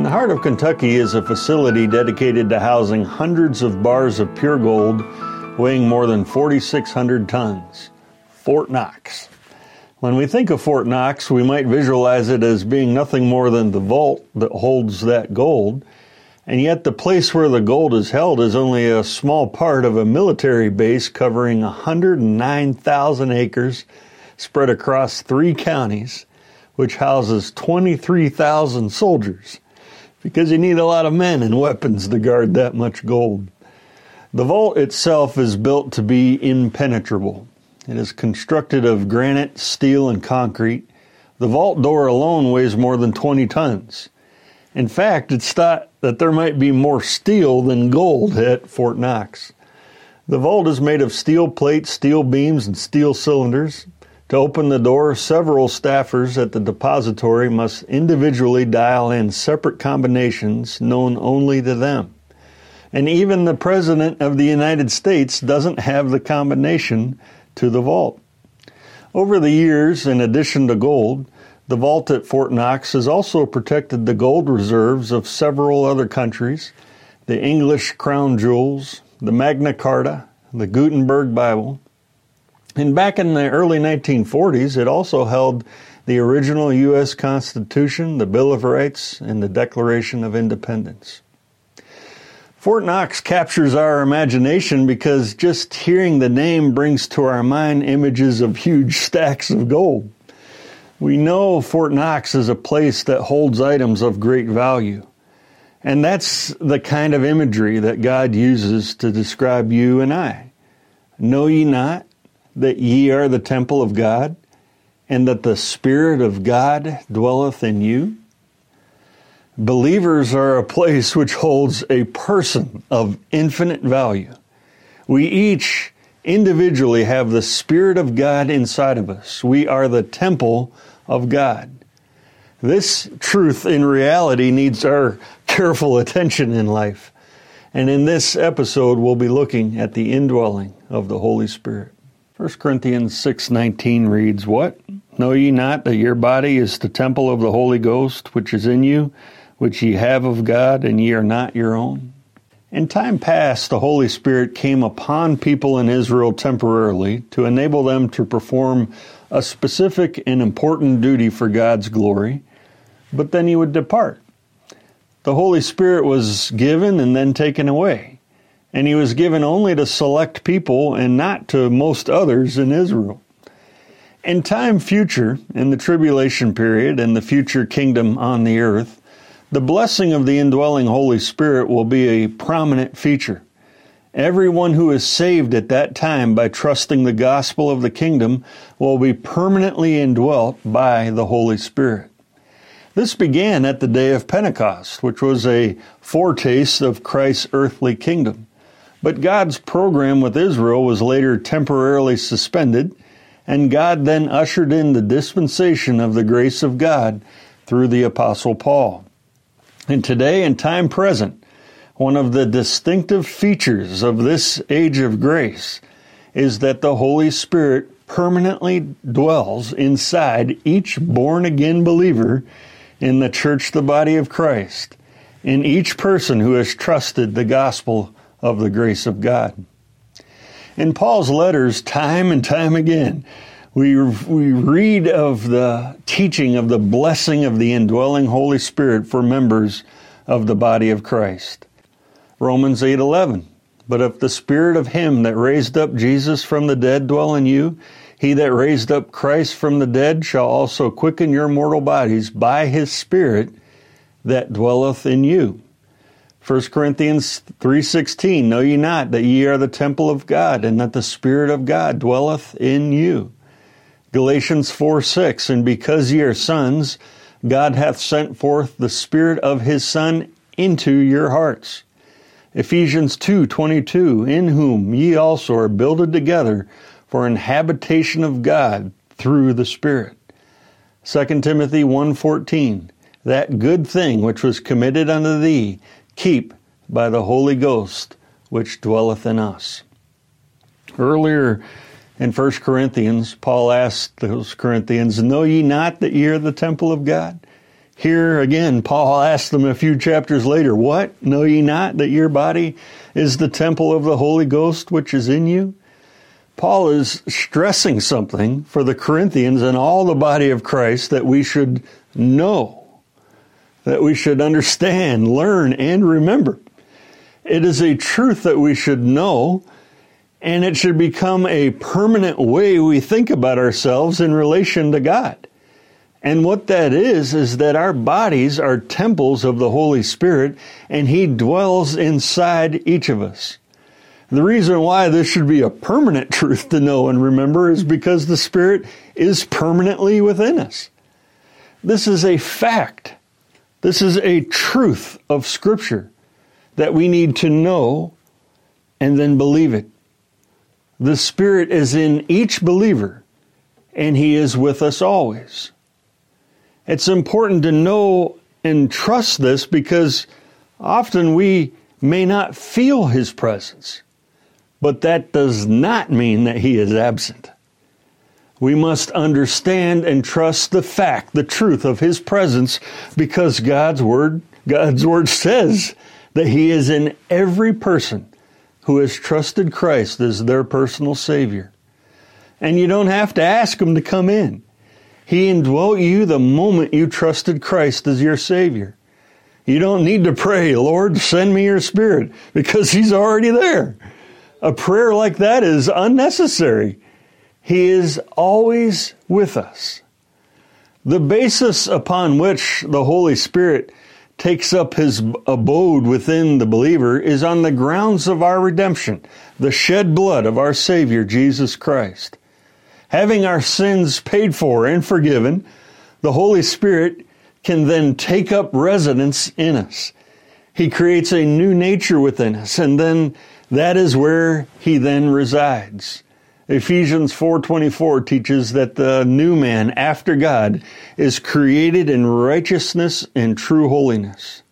In the heart of Kentucky is a facility dedicated to housing hundreds of bars of pure gold weighing more than 4,600 tons. Fort Knox. When we think of Fort Knox, we might visualize it as being nothing more than the vault that holds that gold. And yet, the place where the gold is held is only a small part of a military base covering 109,000 acres spread across three counties, which houses 23,000 soldiers because you need a lot of men and weapons to guard that much gold. The vault itself is built to be impenetrable. It is constructed of granite, steel, and concrete. The vault door alone weighs more than 20 tons. In fact, it's thought that there might be more steel than gold at Fort Knox. The vault is made of steel plates, steel beams, and steel cylinders. To open the door, several staffers at the depository must individually dial in separate combinations known only to them. And even the President of the United States doesn't have the combination to the vault. Over the years, in addition to gold, the vault at Fort Knox has also protected the gold reserves of several other countries, the English crown jewels, the Magna Carta, the Gutenberg Bible, and back in the early 1940s, it also held the original U.S. Constitution, the Bill of Rights, and the Declaration of Independence. Fort Knox captures our imagination because just hearing the name brings to our mind images of huge stacks of gold. We know Fort Knox is a place that holds items of great value. And that's the kind of imagery that God uses to describe you and I. Know ye not that ye are the temple of God, and that the Spirit of God dwelleth in you? Believers are a place which holds a person of infinite value. We each individually have the Spirit of God inside of us. We are the temple of God. This truth in reality needs our careful attention in life. And in this episode, we'll be looking at the indwelling of the Holy Spirit. 1 Corinthians 6:19 reads, "What? Know ye not that your body is the temple of the Holy Ghost which is in you, which ye have of God, and ye are not your own?" In time past, the Holy Spirit came upon people in Israel temporarily to enable them to perform a specific and important duty for God's glory, but then he would depart. The Holy Spirit was given and then taken away and he was given only to select people and not to most others in Israel. In time future, in the tribulation period and the future kingdom on the earth, the blessing of the indwelling Holy Spirit will be a prominent feature. Everyone who is saved at that time by trusting the gospel of the kingdom will be permanently indwelt by the Holy Spirit. This began at the day of Pentecost, which was a foretaste of Christ's earthly kingdom. But God's program with Israel was later temporarily suspended, and God then ushered in the dispensation of the grace of God through the Apostle Paul. And today, in time present, one of the distinctive features of this age of grace is that the Holy Spirit permanently dwells inside each born again believer in the church, the body of Christ, in each person who has trusted the gospel of the grace of God. In Paul's letters, time and time again, we, we read of the teaching of the blessing of the indwelling Holy Spirit for members of the body of Christ. Romans 8:11 But if the spirit of him that raised up Jesus from the dead dwell in you, he that raised up Christ from the dead shall also quicken your mortal bodies by his spirit that dwelleth in you. 1 Corinthians 3:16 Know ye not that ye are the temple of God and that the spirit of God dwelleth in you. Galatians 4:6 And because ye are sons God hath sent forth the spirit of his son into your hearts. Ephesians 2:22, in whom ye also are builded together for an habitation of God through the Spirit. 2 Timothy 1:14, that good thing which was committed unto thee, keep by the Holy Ghost which dwelleth in us. Earlier in 1 Corinthians, Paul asked those Corinthians, Know ye not that ye are the temple of God? Here again, Paul asked them a few chapters later, What? Know ye not that your body is the temple of the Holy Ghost which is in you? Paul is stressing something for the Corinthians and all the body of Christ that we should know, that we should understand, learn, and remember. It is a truth that we should know, and it should become a permanent way we think about ourselves in relation to God. And what that is, is that our bodies are temples of the Holy Spirit and He dwells inside each of us. The reason why this should be a permanent truth to know and remember is because the Spirit is permanently within us. This is a fact. This is a truth of Scripture that we need to know and then believe it. The Spirit is in each believer and He is with us always. It's important to know and trust this because often we may not feel His presence, but that does not mean that He is absent. We must understand and trust the fact, the truth of His presence because God's Word, God's Word says that He is in every person who has trusted Christ as their personal Savior. And you don't have to ask Him to come in. He indwelt you the moment you trusted Christ as your Savior. You don't need to pray, Lord, send me your Spirit, because He's already there. A prayer like that is unnecessary. He is always with us. The basis upon which the Holy Spirit takes up his abode within the believer is on the grounds of our redemption, the shed blood of our Savior Jesus Christ. Having our sins paid for and forgiven, the Holy Spirit can then take up residence in us. He creates a new nature within us, and then that is where he then resides. Ephesians 4:24 teaches that the new man after God is created in righteousness and true holiness.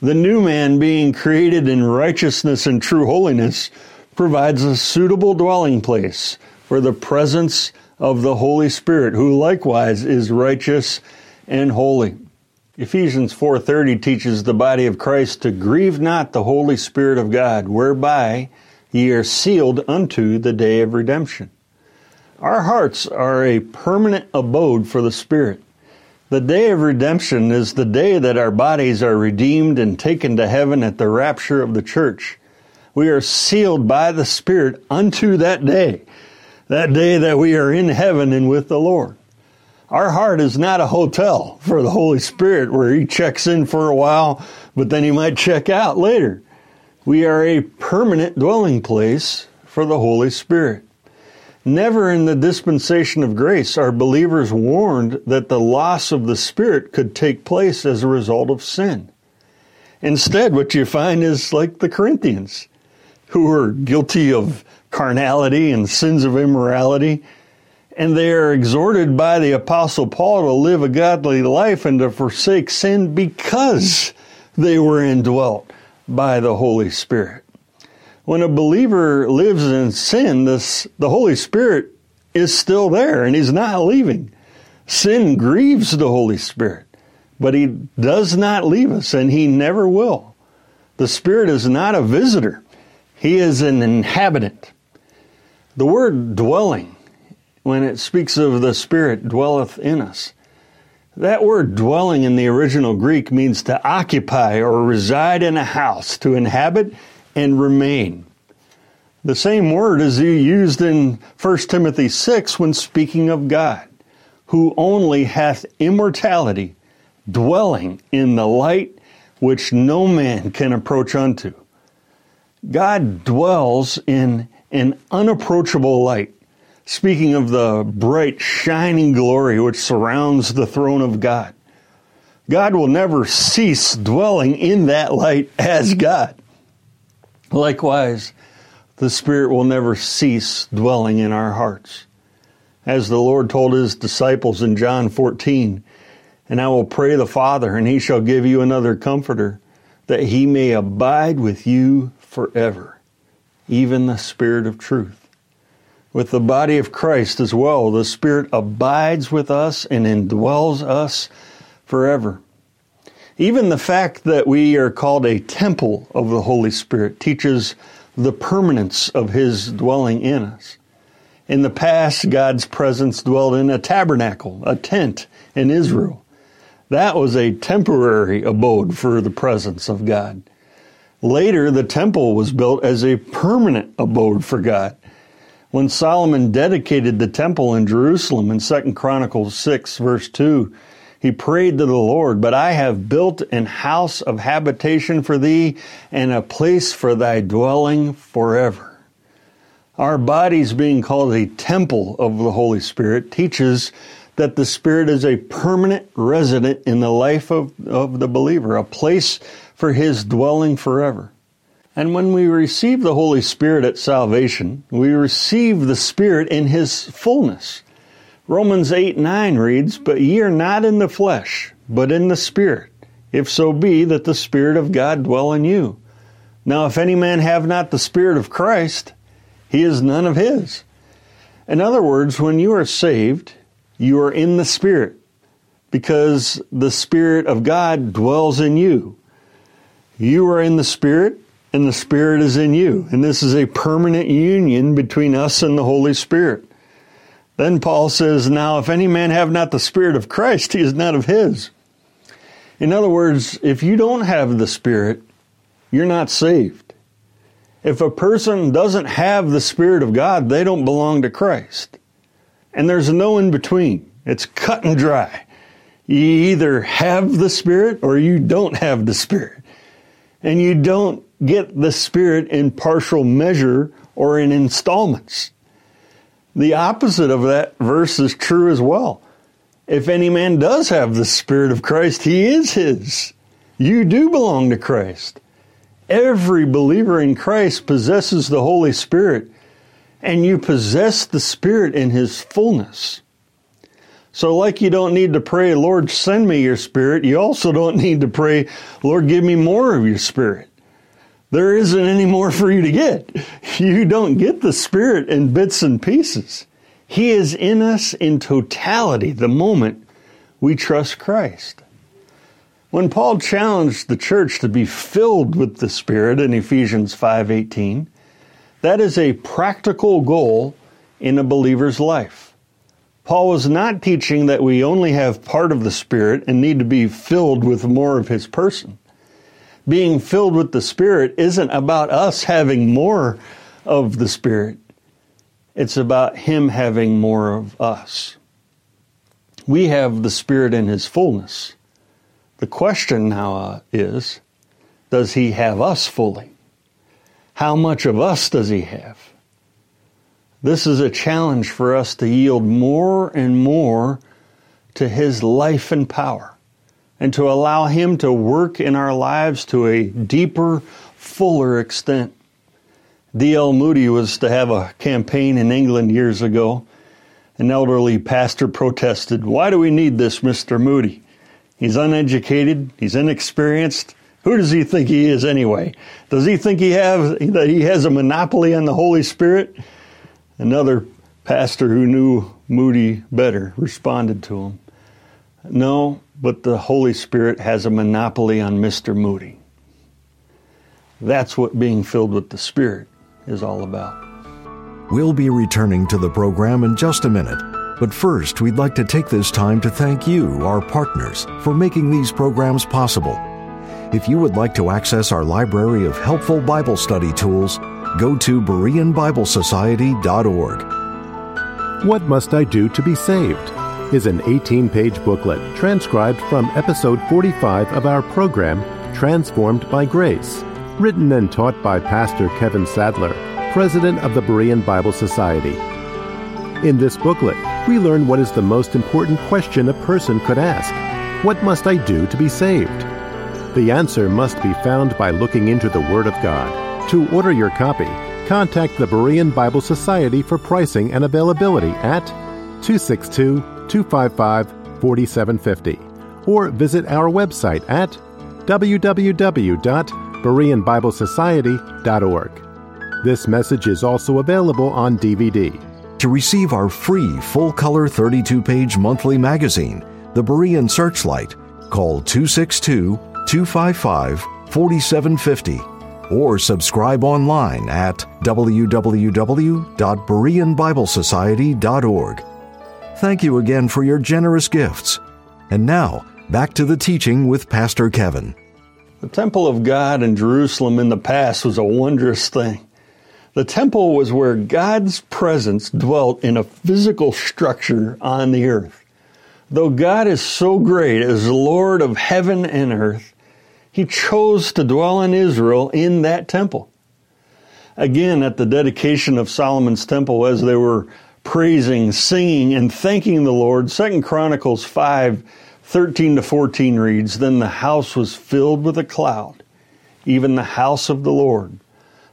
The new man being created in righteousness and true holiness provides a suitable dwelling place for the presence of the Holy Spirit, who likewise is righteous and holy. Ephesians 4:30 teaches the body of Christ to grieve not the Holy Spirit of God, whereby ye are sealed unto the day of redemption. Our hearts are a permanent abode for the Spirit. The day of redemption is the day that our bodies are redeemed and taken to heaven at the rapture of the church. We are sealed by the Spirit unto that day that day that we are in heaven and with the Lord. Our heart is not a hotel for the Holy Spirit where He checks in for a while, but then He might check out later. We are a permanent dwelling place for the Holy Spirit. Never in the dispensation of grace are believers warned that the loss of the Spirit could take place as a result of sin. Instead, what you find is like the Corinthians, who were guilty of carnality and sins of immorality. And they are exhorted by the Apostle Paul to live a godly life and to forsake sin because they were indwelt by the Holy Spirit. When a believer lives in sin, this, the Holy Spirit is still there and he's not leaving. Sin grieves the Holy Spirit, but he does not leave us and he never will. The Spirit is not a visitor, he is an inhabitant. The word dwelling, when it speaks of the Spirit dwelleth in us, that word dwelling in the original Greek means to occupy or reside in a house, to inhabit and remain. The same word is used in 1 Timothy 6 when speaking of God, who only hath immortality, dwelling in the light which no man can approach unto. God dwells in an unapproachable light, speaking of the bright, shining glory which surrounds the throne of God. God will never cease dwelling in that light as God. Likewise, the Spirit will never cease dwelling in our hearts. As the Lord told his disciples in John 14, and I will pray the Father, and he shall give you another comforter, that he may abide with you forever, even the Spirit of truth. With the body of Christ as well, the Spirit abides with us and indwells us forever. Even the fact that we are called a temple of the Holy Spirit teaches the permanence of His dwelling in us. In the past, God's presence dwelled in a tabernacle, a tent in Israel. That was a temporary abode for the presence of God. Later, the temple was built as a permanent abode for God. When Solomon dedicated the temple in Jerusalem in 2 Chronicles 6 verse 2, he prayed to the Lord, but I have built an house of habitation for thee and a place for thy dwelling forever. Our bodies being called a temple of the Holy Spirit teaches that the Spirit is a permanent resident in the life of, of the believer, a place for his dwelling forever. And when we receive the Holy Spirit at salvation, we receive the Spirit in his fullness. Romans 8 9 reads, But ye are not in the flesh, but in the Spirit, if so be that the Spirit of God dwell in you. Now, if any man have not the Spirit of Christ, he is none of his. In other words, when you are saved, you are in the Spirit, because the Spirit of God dwells in you. You are in the Spirit, and the Spirit is in you. And this is a permanent union between us and the Holy Spirit. Then Paul says, Now if any man have not the Spirit of Christ, he is not of his. In other words, if you don't have the Spirit, you're not saved. If a person doesn't have the Spirit of God, they don't belong to Christ. And there's no in between. It's cut and dry. You either have the Spirit or you don't have the Spirit. And you don't get the Spirit in partial measure or in installments. The opposite of that verse is true as well. If any man does have the Spirit of Christ, he is his. You do belong to Christ. Every believer in Christ possesses the Holy Spirit, and you possess the Spirit in his fullness. So, like you don't need to pray, Lord, send me your Spirit, you also don't need to pray, Lord, give me more of your Spirit. There isn't any more for you to get. You don't get the Spirit in bits and pieces. He is in us in totality the moment we trust Christ. When Paul challenged the church to be filled with the Spirit in Ephesians 5:18, that is a practical goal in a believer's life. Paul was not teaching that we only have part of the Spirit and need to be filled with more of his person being filled with the Spirit isn't about us having more of the Spirit, it's about Him having more of us. We have the Spirit in His fullness. The question now uh, is does He have us fully? How much of us does He have? This is a challenge for us to yield more and more to His life and power and to allow Him to work in our lives to a deeper, fuller extent. D.L. Moody was to have a campaign in England years ago. An elderly pastor protested, Why do we need this, Mr. Moody? He's uneducated, he's inexperienced. Who does he think he is anyway? Does he think he have that he has a monopoly on the Holy Spirit? Another pastor who knew Moody better responded to him, No, but the Holy Spirit has a monopoly on Mr. Moody. That's what being filled with the Spirit is all about. We'll be returning to the program in just a minute. But first, we'd like to take this time to thank you, our partners, for making these programs possible. If you would like to access our library of helpful Bible study tools, go to BereanBibleSociety.org. What must I do to be saved? Is an 18 page booklet transcribed from episode 45 of our program, Transformed by Grace, written and taught by Pastor Kevin Sadler, president of the Berean Bible Society. In this booklet, we learn what is the most important question a person could ask What must I do to be saved? The answer must be found by looking into the Word of God To order your copy, contact the Berean Bible Society for pricing and availability at 262 255 4750 or visit our website at www.bereanbiblesociety.org. This message is also available on DVD. To receive our free full color 32 page monthly magazine, The Berean Searchlight, call 262 255 4750 or subscribe online at www.bereanbiblesociety.org. Thank you again for your generous gifts. And now, back to the teaching with Pastor Kevin. The temple of God in Jerusalem in the past was a wondrous thing. The temple was where God's presence dwelt in a physical structure on the earth. Though God is so great as Lord of heaven and earth, He chose to dwell in Israel in that temple. Again, at the dedication of Solomon's temple, as they were praising, singing, and thanking the Lord, Second Chronicles 5 13 to 14 reads, Then the house was filled with a cloud, even the house of the Lord,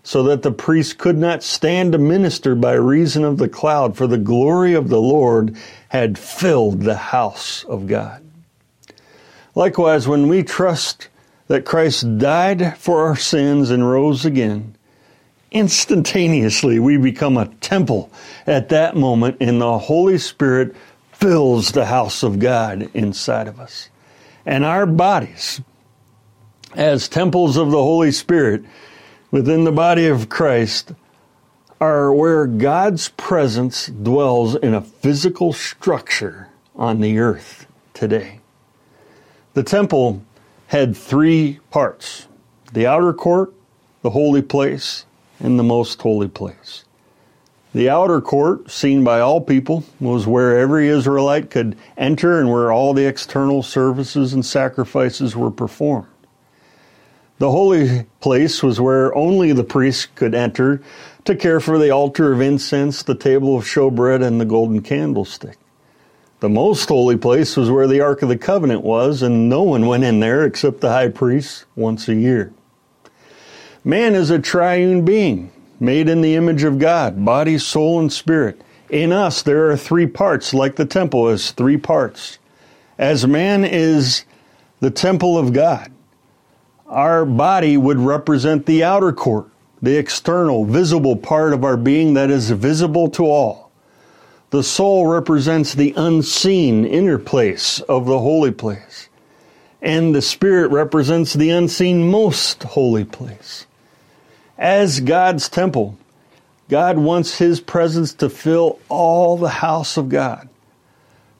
so that the priest could not stand to minister by reason of the cloud, for the glory of the Lord had filled the house of God. Likewise, when we trust that Christ died for our sins and rose again, instantaneously we become a temple at that moment, and the Holy Spirit fills the house of God inside of us. And our bodies, as temples of the Holy Spirit within the body of Christ, are where God's presence dwells in a physical structure on the earth today. The temple had three parts the outer court, the holy place, and the most holy place. The outer court, seen by all people, was where every Israelite could enter and where all the external services and sacrifices were performed. The holy place was where only the priests could enter to care for the altar of incense, the table of showbread, and the golden candlestick. The most holy place was where the Ark of the Covenant was, and no one went in there except the high priest once a year. Man is a triune being made in the image of God, body, soul, and spirit. In us, there are three parts, like the temple is three parts. As man is the temple of God, our body would represent the outer court, the external, visible part of our being that is visible to all. The soul represents the unseen inner place of the holy place. And the spirit represents the unseen most holy place as God's temple, God wants His presence to fill all the house of God.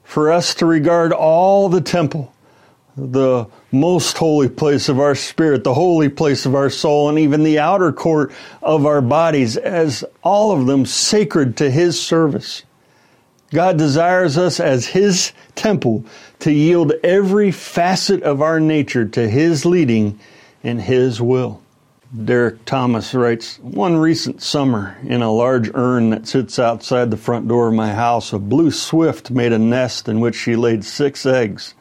For us to regard all the temple, the most holy place of our spirit, the holy place of our soul, and even the outer court of our bodies as all of them sacred to His service. God desires us as His temple to yield every facet of our nature to His leading and His will. Derek Thomas writes One recent summer, in a large urn that sits outside the front door of my house, a blue swift made a nest in which she laid six eggs.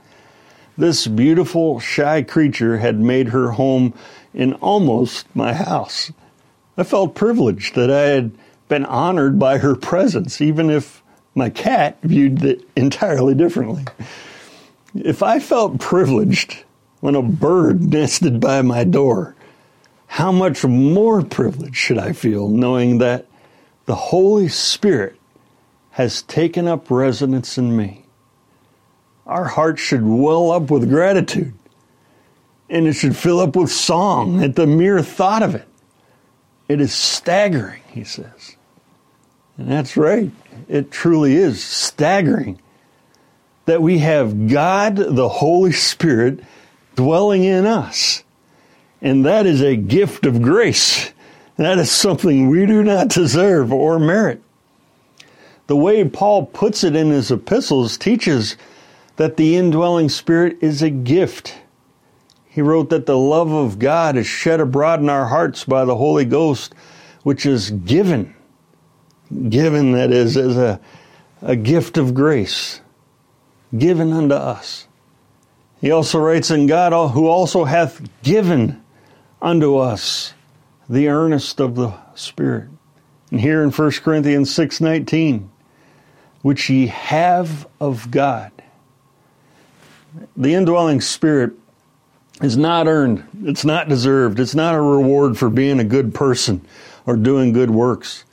This beautiful, shy creature had made her home in almost my house. I felt privileged that I had been honored by her presence, even if my cat viewed it entirely differently. If I felt privileged when a bird nested by my door, how much more privileged should I feel knowing that the Holy Spirit has taken up residence in me? Our hearts should well up with gratitude, and it should fill up with song at the mere thought of it. It is staggering, he says. And that's right, it truly is staggering that we have God, the Holy Spirit, dwelling in us. And that is a gift of grace. That is something we do not deserve or merit. The way Paul puts it in his epistles teaches that the indwelling spirit is a gift. He wrote that the love of God is shed abroad in our hearts by the Holy Ghost, which is given. Given, that is, as a, a gift of grace, given unto us. He also writes, In God who also hath given unto us the earnest of the Spirit. And here in 1 Corinthians 6:19, which ye have of God. The indwelling spirit is not earned. It's not deserved. It's not a reward for being a good person or doing good works.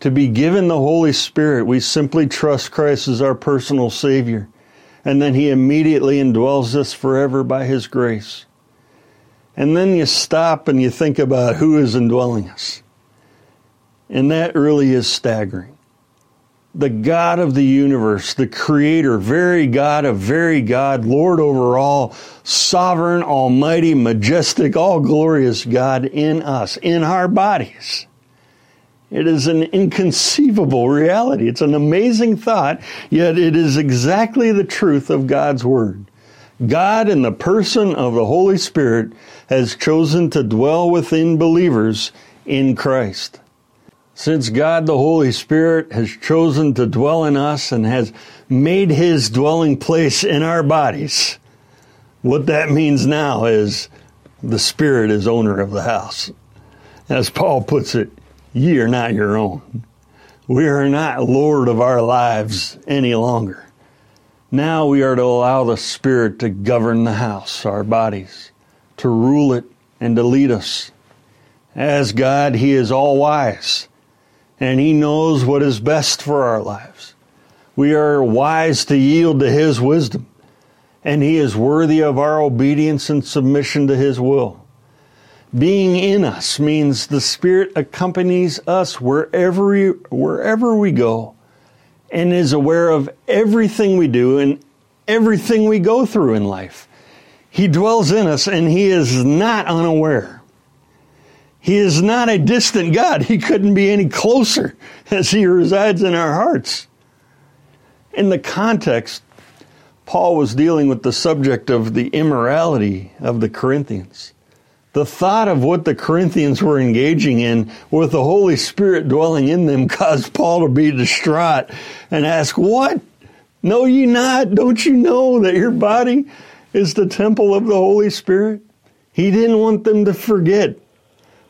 To be given the Holy Spirit, we simply trust Christ as our personal Savior, and then He immediately indwells us forever by His grace. And then you stop and you think about who is indwelling us. And that really is staggering. The God of the universe, the creator, very God of very God, Lord over all, sovereign, almighty, majestic, all glorious God in us, in our bodies. It is an inconceivable reality. It's an amazing thought, yet it is exactly the truth of God's Word. God, in the person of the Holy Spirit, has chosen to dwell within believers in Christ. Since God the Holy Spirit has chosen to dwell in us and has made his dwelling place in our bodies, what that means now is the Spirit is owner of the house. As Paul puts it, ye are not your own. We are not Lord of our lives any longer. Now we are to allow the Spirit to govern the house, our bodies, to rule it and to lead us. As God, He is all wise and He knows what is best for our lives. We are wise to yield to His wisdom, and He is worthy of our obedience and submission to His will. Being in us means the Spirit accompanies us wherever we, wherever we go and is aware of everything we do and everything we go through in life. He dwells in us and He is not unaware. He is not a distant God. He couldn't be any closer as He resides in our hearts. In the context, Paul was dealing with the subject of the immorality of the Corinthians. The thought of what the Corinthians were engaging in with the Holy Spirit dwelling in them caused Paul to be distraught and ask, What? Know ye not? Don't you know that your body is the temple of the Holy Spirit? He didn't want them to forget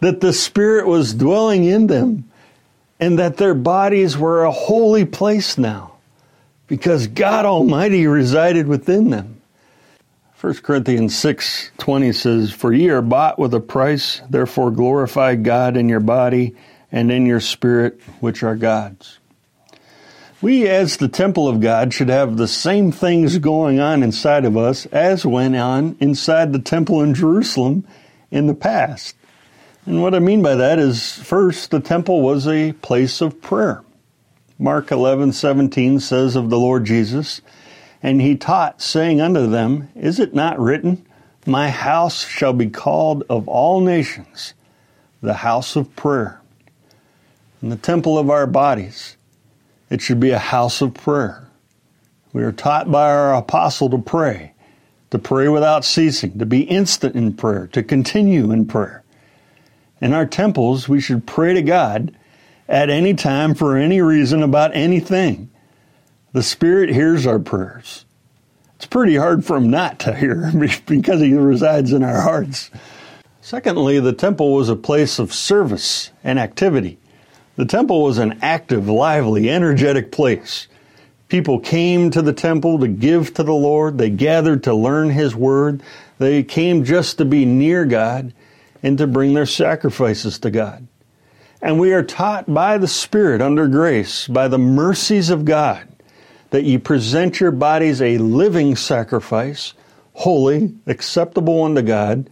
that the Spirit was dwelling in them and that their bodies were a holy place now because God Almighty resided within them. 1 Corinthians 6:20 says, "For ye are bought with a price, therefore glorify God in your body and in your spirit, which are God's." We, as the temple of God, should have the same things going on inside of us as went on inside the temple in Jerusalem in the past. And what I mean by that is first, the temple was a place of prayer. Mark 11:17 says of the Lord Jesus, And he taught, saying unto them, Is it not written, My house shall be called of all nations the house of prayer? In the temple of our bodies, it should be a house of prayer. We are taught by our apostle to pray, to pray without ceasing, to be instant in prayer, to continue in prayer in our temples, we should pray to God at any time for any reason about anything. The Spirit hears our prayers. It's pretty hard for Him not to hear because He resides in our hearts. Secondly, the temple was a place of service and activity. The temple was an active, lively, energetic place. People came to the temple to give to the Lord. They gathered to learn His Word. They came just to be near God and to bring their sacrifices to God. And we are taught by the Spirit under grace, by the mercies of God, that you present your bodies a living sacrifice, holy, acceptable unto God,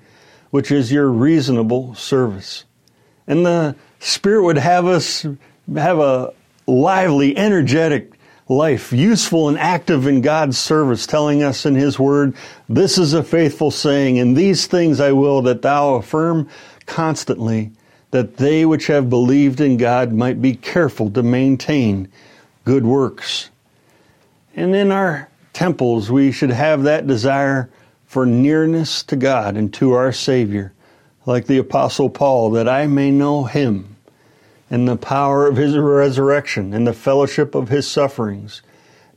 which is your reasonable service. And the Spirit would have us have a lively, energetic life, useful and active in God's service, telling us in His Word, This is a faithful saying, and these things I will that thou affirm constantly, that they which have believed in God might be careful to maintain good works. And in our temples, we should have that desire for nearness to God and to our Savior, like the Apostle Paul, that I may know Him and the power of his resurrection and the fellowship of his sufferings,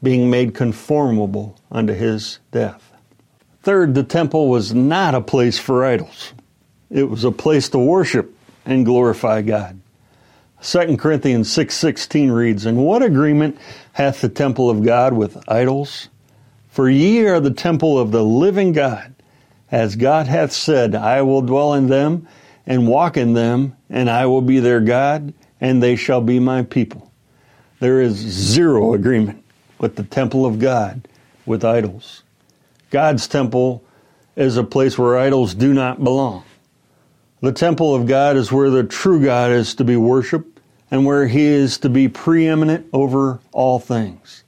being made conformable unto his death. Third, the temple was not a place for idols. It was a place to worship and glorify God. 2 Corinthians 6:16 reads, "And what agreement hath the temple of God with idols? For ye are the temple of the living God. As God hath said, I will dwell in them and walk in them, and I will be their God, and they shall be my people." There is zero agreement with the temple of God with idols. God's temple is a place where idols do not belong. The temple of God is where the true God is to be worshiped and where he is to be preeminent over all things.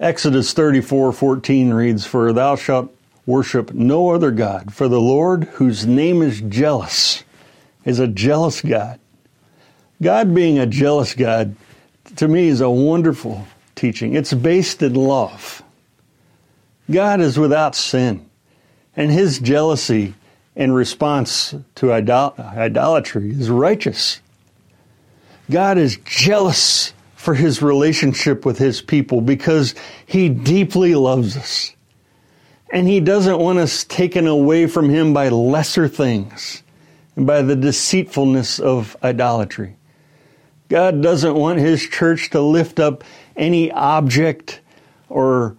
Exodus 34:14 reads, "For thou shalt worship no other god, for the Lord, whose name is jealous, is a jealous God." God being a jealous God to me is a wonderful teaching. It's based in love. God is without sin, and his jealousy in response to idol- idolatry is righteous. God is jealous for his relationship with his people because he deeply loves us. And he doesn't want us taken away from him by lesser things and by the deceitfulness of idolatry. God doesn't want his church to lift up any object or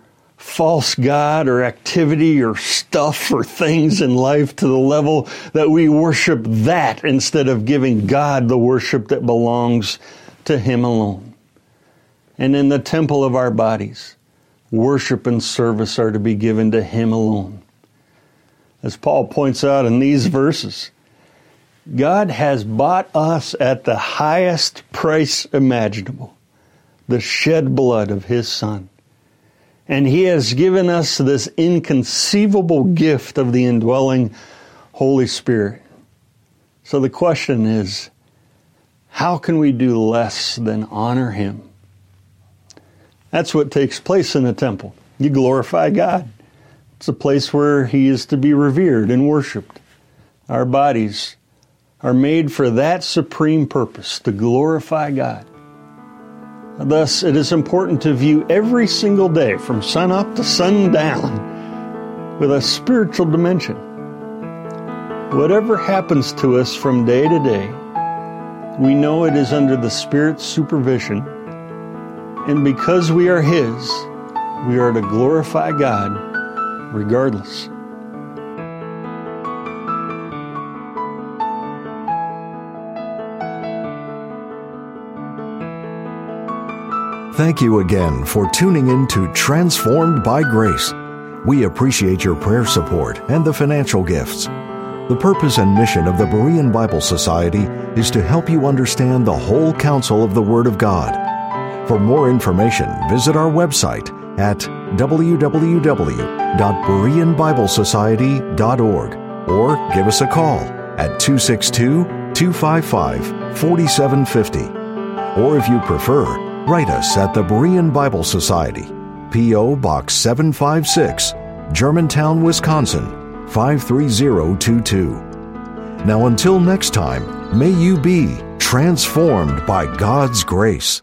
false God or activity or stuff or things in life to the level that we worship that instead of giving God the worship that belongs to Him alone. And in the temple of our bodies, worship and service are to be given to Him alone. As Paul points out in these verses, God has bought us at the highest price imaginable the shed blood of His Son. And He has given us this inconceivable gift of the indwelling Holy Spirit. So the question is how can we do less than honor Him? That's what takes place in the temple. You glorify God. It's a place where He is to be revered and worshiped. Our bodies are made for that supreme purpose to glorify God. Thus, it is important to view every single day from sun up to sundown with a spiritual dimension. Whatever happens to us from day to day, we know it is under the Spirit's supervision, and because we are His, we are to glorify God regardless. Thank you again for tuning in to Transformed by Grace. We appreciate your prayer support and the financial gifts. The purpose and mission of the Berean Bible Society is to help you understand the whole counsel of the Word of God. For more information, visit our website at www.bereanbiblesociety.org or give us a call at 262 255 4750. Or if you prefer, Write us at the Berean Bible Society, P.O. Box 756, Germantown, Wisconsin 53022. Now, until next time, may you be transformed by God's grace.